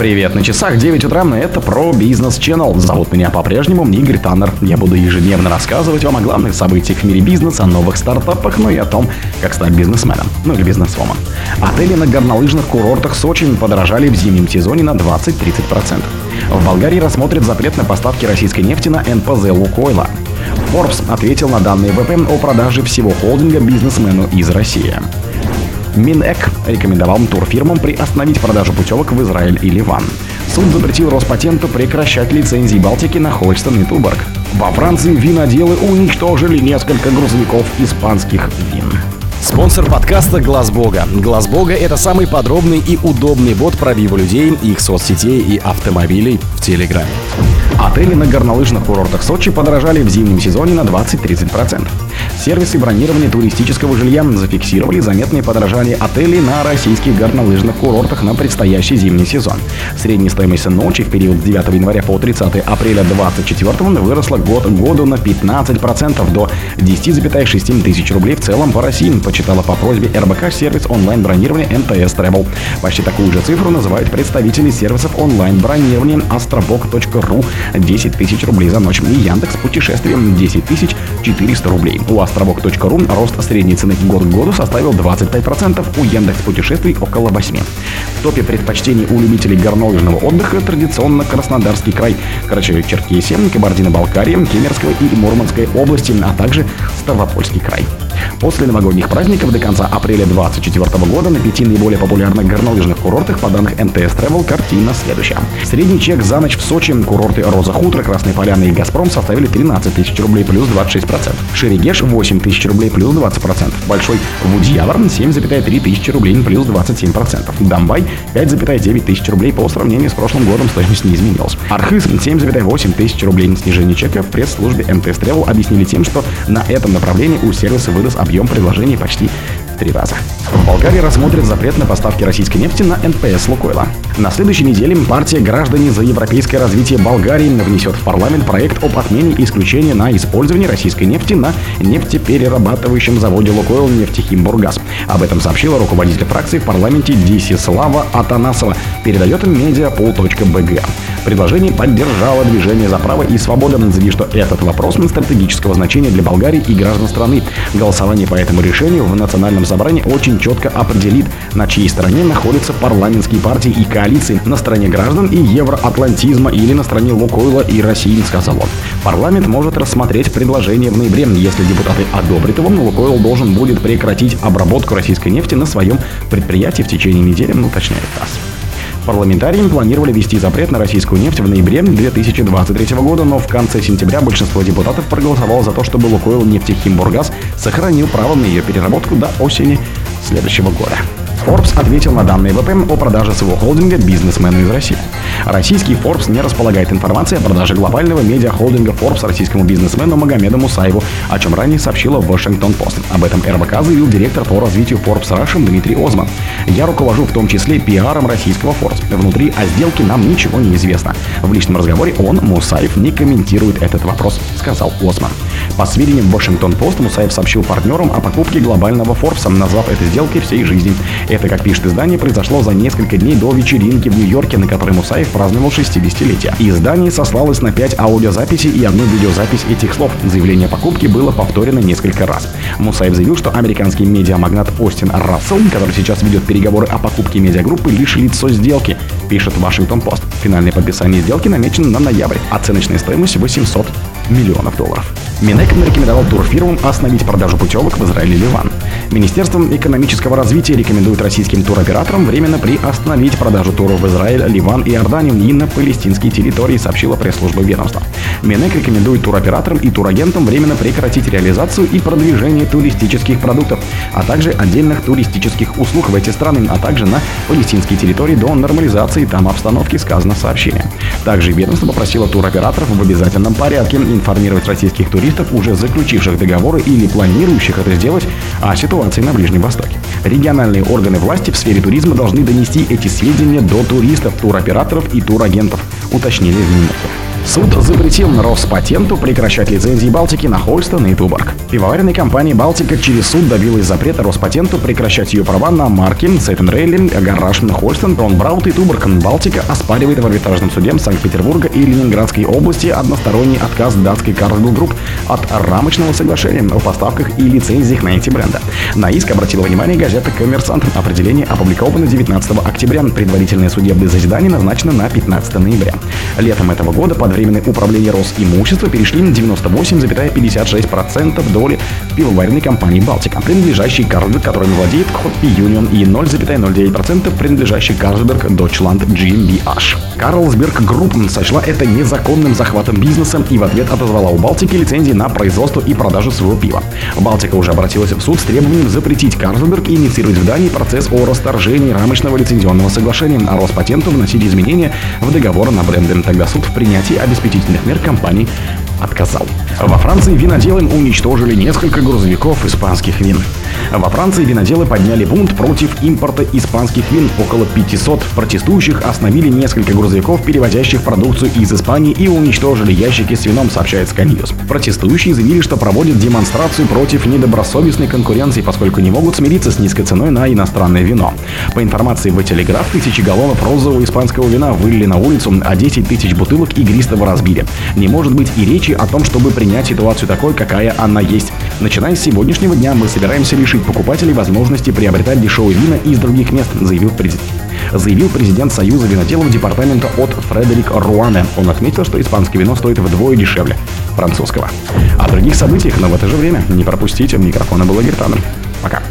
Привет, на часах 9 утра, это про бизнес Channel. Зовут меня по-прежнему Игорь Таннер. Я буду ежедневно рассказывать вам о главных событиях в мире бизнеса, о новых стартапах, ну и о том, как стать бизнесменом, ну или бизнесвоман. Отели на горнолыжных курортах Сочи подорожали в зимнем сезоне на 20-30%. В Болгарии рассмотрят запрет на поставки российской нефти на НПЗ Лукойла. Forbes ответил на данные ВП о продаже всего холдинга бизнесмену из России. Минэк рекомендовал турфирмам приостановить продажу путевок в Израиль и Ливан. Суд запретил Роспатенту прекращать лицензии Балтики на Хольстон и Туборг. Во Франции виноделы уничтожили несколько грузовиков испанских вин. Спонсор подкаста Глаз Бога. Глаз Бога это самый подробный и удобный бот пробива людей, их соцсетей и автомобилей в Телеграме. Отели на горнолыжных курортах Сочи подорожали в зимнем сезоне на 20-30%. Сервисы бронирования туристического жилья зафиксировали заметные подорожания отелей на российских горнолыжных курортах на предстоящий зимний сезон. Средняя стоимость ночи в период с 9 января по 30 апреля 2024 выросла год к году на 15% до 10,6 тысяч рублей в целом по России, почитала по просьбе РБК сервис онлайн-бронирования МТС Travel. Почти такую же цифру называют представители сервисов онлайн-бронирования astrobox.ru 10 тысяч рублей за ночь и Яндекс путешествием 10 тысяч 400 рублей. У островок.ру рост средней цены год к году составил 25%, у Яндекс путешествий около 8%. В топе предпочтений у любителей горнолыжного отдыха традиционно Краснодарский край, Карачаево-Черкесия, Кабардино-Балкария, Кемеровская и Мурманская области, а также Ставропольский край. После новогодних праздников до конца апреля 2024 года на пяти наиболее популярных горнолыжных курортах по данным МТС Travel картина следующая. Средний чек за ночь в Сочи, курорты Роза Хутор, Красной Поляны и Газпром составили 13 тысяч рублей плюс 26%. Шерегеш 8 тысяч рублей плюс 20%. Большой Вудьявр 7,3 тысячи рублей плюс 27%. Домбай 5,9 тысяч рублей по сравнению с прошлым годом стоимость не изменилась. Архыз 7,8 тысяч рублей. Снижение чека в пресс-службе МТС Travel объяснили тем, что на этом направлении у сервиса вырос объем предложений почти в три раза. В Болгарии рассмотрят запрет на поставки российской нефти на НПС Лукойла. На следующей неделе партия «Граждане за европейское развитие Болгарии» внесет в парламент проект об отмене исключения на использование российской нефти на нефтеперерабатывающем заводе «Лукойл» нефтехимбургаз. Об этом сообщила руководитель фракции в парламенте Дисислава Атанасова, передает медиапол.бг. Предложение поддержало движение за право и свободу, заявив, что этот вопрос стратегического значения для Болгарии и граждан страны. Голосование по этому решению в национальном собрании очень четко определит, на чьей стороне находятся парламентские партии и коалиции, на стороне граждан и евроатлантизма или на стороне Лукойла и России, сказал он. Парламент может рассмотреть предложение в ноябре. Если депутаты одобрят его, Лукойл должен будет прекратить обработку российской нефти на своем предприятии в течение недели, ну, уточняет ТАСС. Парламентарии планировали ввести запрет на российскую нефть в ноябре 2023 года, но в конце сентября большинство депутатов проголосовало за то, чтобы Лукойл нефтехимбургаз сохранил право на ее переработку до осени следующего года. Forbes ответил на данные ВП о продаже своего холдинга бизнесмену из России. Российский Forbes не располагает информацией о продаже глобального медиахолдинга Forbes российскому бизнесмену Магомеду Мусаеву, о чем ранее сообщила Washington Post. Об этом РБК заявил директор по развитию Forbes Russian Дмитрий Озман. «Я руковожу в том числе пиаром российского Forbes. Внутри о сделке нам ничего не известно. В личном разговоре он, Мусаев, не комментирует этот вопрос», — сказал Озман. По сведениям Post, Мусаев сообщил партнерам о покупке глобального Forbes, назвав это сделкой всей жизни. Это, как пишет издание, произошло за несколько дней до вечеринки в Нью-Йорке, на которой Мусаев праздновал 60-летие. Издание сослалось на 5 аудиозаписей и одну видеозапись этих слов. Заявление о покупке было повторено несколько раз. Мусаев заявил, что американский медиамагнат Остин Рассел, который сейчас ведет переговоры о покупке медиагруппы, лишь лицо сделки, пишет Вашингтон Пост. Финальное подписание сделки намечено на ноябрь. Оценочная стоимость 800 миллионов долларов. Минэк рекомендовал турфирмам остановить продажу путевок в Израиль и Ливан. Министерство экономического развития рекомендует российским туроператорам временно приостановить продажу туров в Израиль, Ливан и Иорданию и на палестинские территории, сообщила пресс-служба ведомства. Минэк рекомендует туроператорам и турагентам временно прекратить реализацию и продвижение туристических продуктов, а также отдельных туристических услуг в эти страны, а также на палестинские территории до нормализации там обстановки, сказано в сообщении. Также ведомство попросило туроператоров в обязательном порядке информировать российских туристов, уже заключивших договоры или планирующих это сделать, о ситуации на Ближнем Востоке. Региональные органы власти в сфере туризма должны донести эти сведения до туристов, туроператоров и турагентов, уточнили в Минэке. Суд запретил Роспатенту прекращать лицензии Балтики на Хольстон и Туборг. Пивоваренная компания «Балтика» через суд добилась запрета Роспатенту прекращать ее права на марки Сеттенрейли, Гараж, Хольстон, Браут и Туборг. «Балтика» оспаривает в арбитражном суде Санкт-Петербурга и Ленинградской области односторонний отказ датской Carlsberg Group от рамочного соглашения о поставках и лицензиях на эти бренды. На иск обратила внимание газета «Коммерсант». Определение опубликовано 19 октября. Предварительное судебное заседание назначено на 15 ноября. Летом этого года под временное управление Росимущества перешли на 98,56% доли пивоваренной компании «Балтика», принадлежащей Carlsberg, которыми владеет Хоппи Юнион, и 0,09% принадлежащей Carlsberg Deutschland GmbH. Carlsberg Group сочла это незаконным захватом бизнеса и в ответ отозвала у Балтики лицензии на производство и продажу своего пива. Балтика уже обратилась в суд с требованием запретить и инициировать в Дании процесс о расторжении рамочного лицензионного соглашения, а Роспатенту вносить изменения в договор на бренды. Тогда суд в принятии обеспечительных мер компании отказал. Во Франции виноделы уничтожили несколько грузовиков испанских вин. Во Франции виноделы подняли бунт против импорта испанских вин. Около 500 протестующих остановили несколько грузовиков, перевозящих продукцию из Испании и уничтожили ящики с вином, сообщает Sky. Протестующие заявили, что проводят демонстрацию против недобросовестной конкуренции, поскольку не могут смириться с низкой ценой на иностранное вино. По информации в телеграф, тысячи галлонов розового испанского вина вылили на улицу, а 10 тысяч бутылок игристого разбили. Не может быть и речи о том, чтобы принять ситуацию такой, какая она есть. Начиная с сегодняшнего дня мы собираемся лишить покупателей возможности приобретать дешевые вина из других мест, заявил президент заявил президент Союза виноделов департамента от Фредерик Руане. Он отметил, что испанское вино стоит вдвое дешевле французского. О других событиях, но в это же время не пропустите. Микрофона был Гертаном. Пока.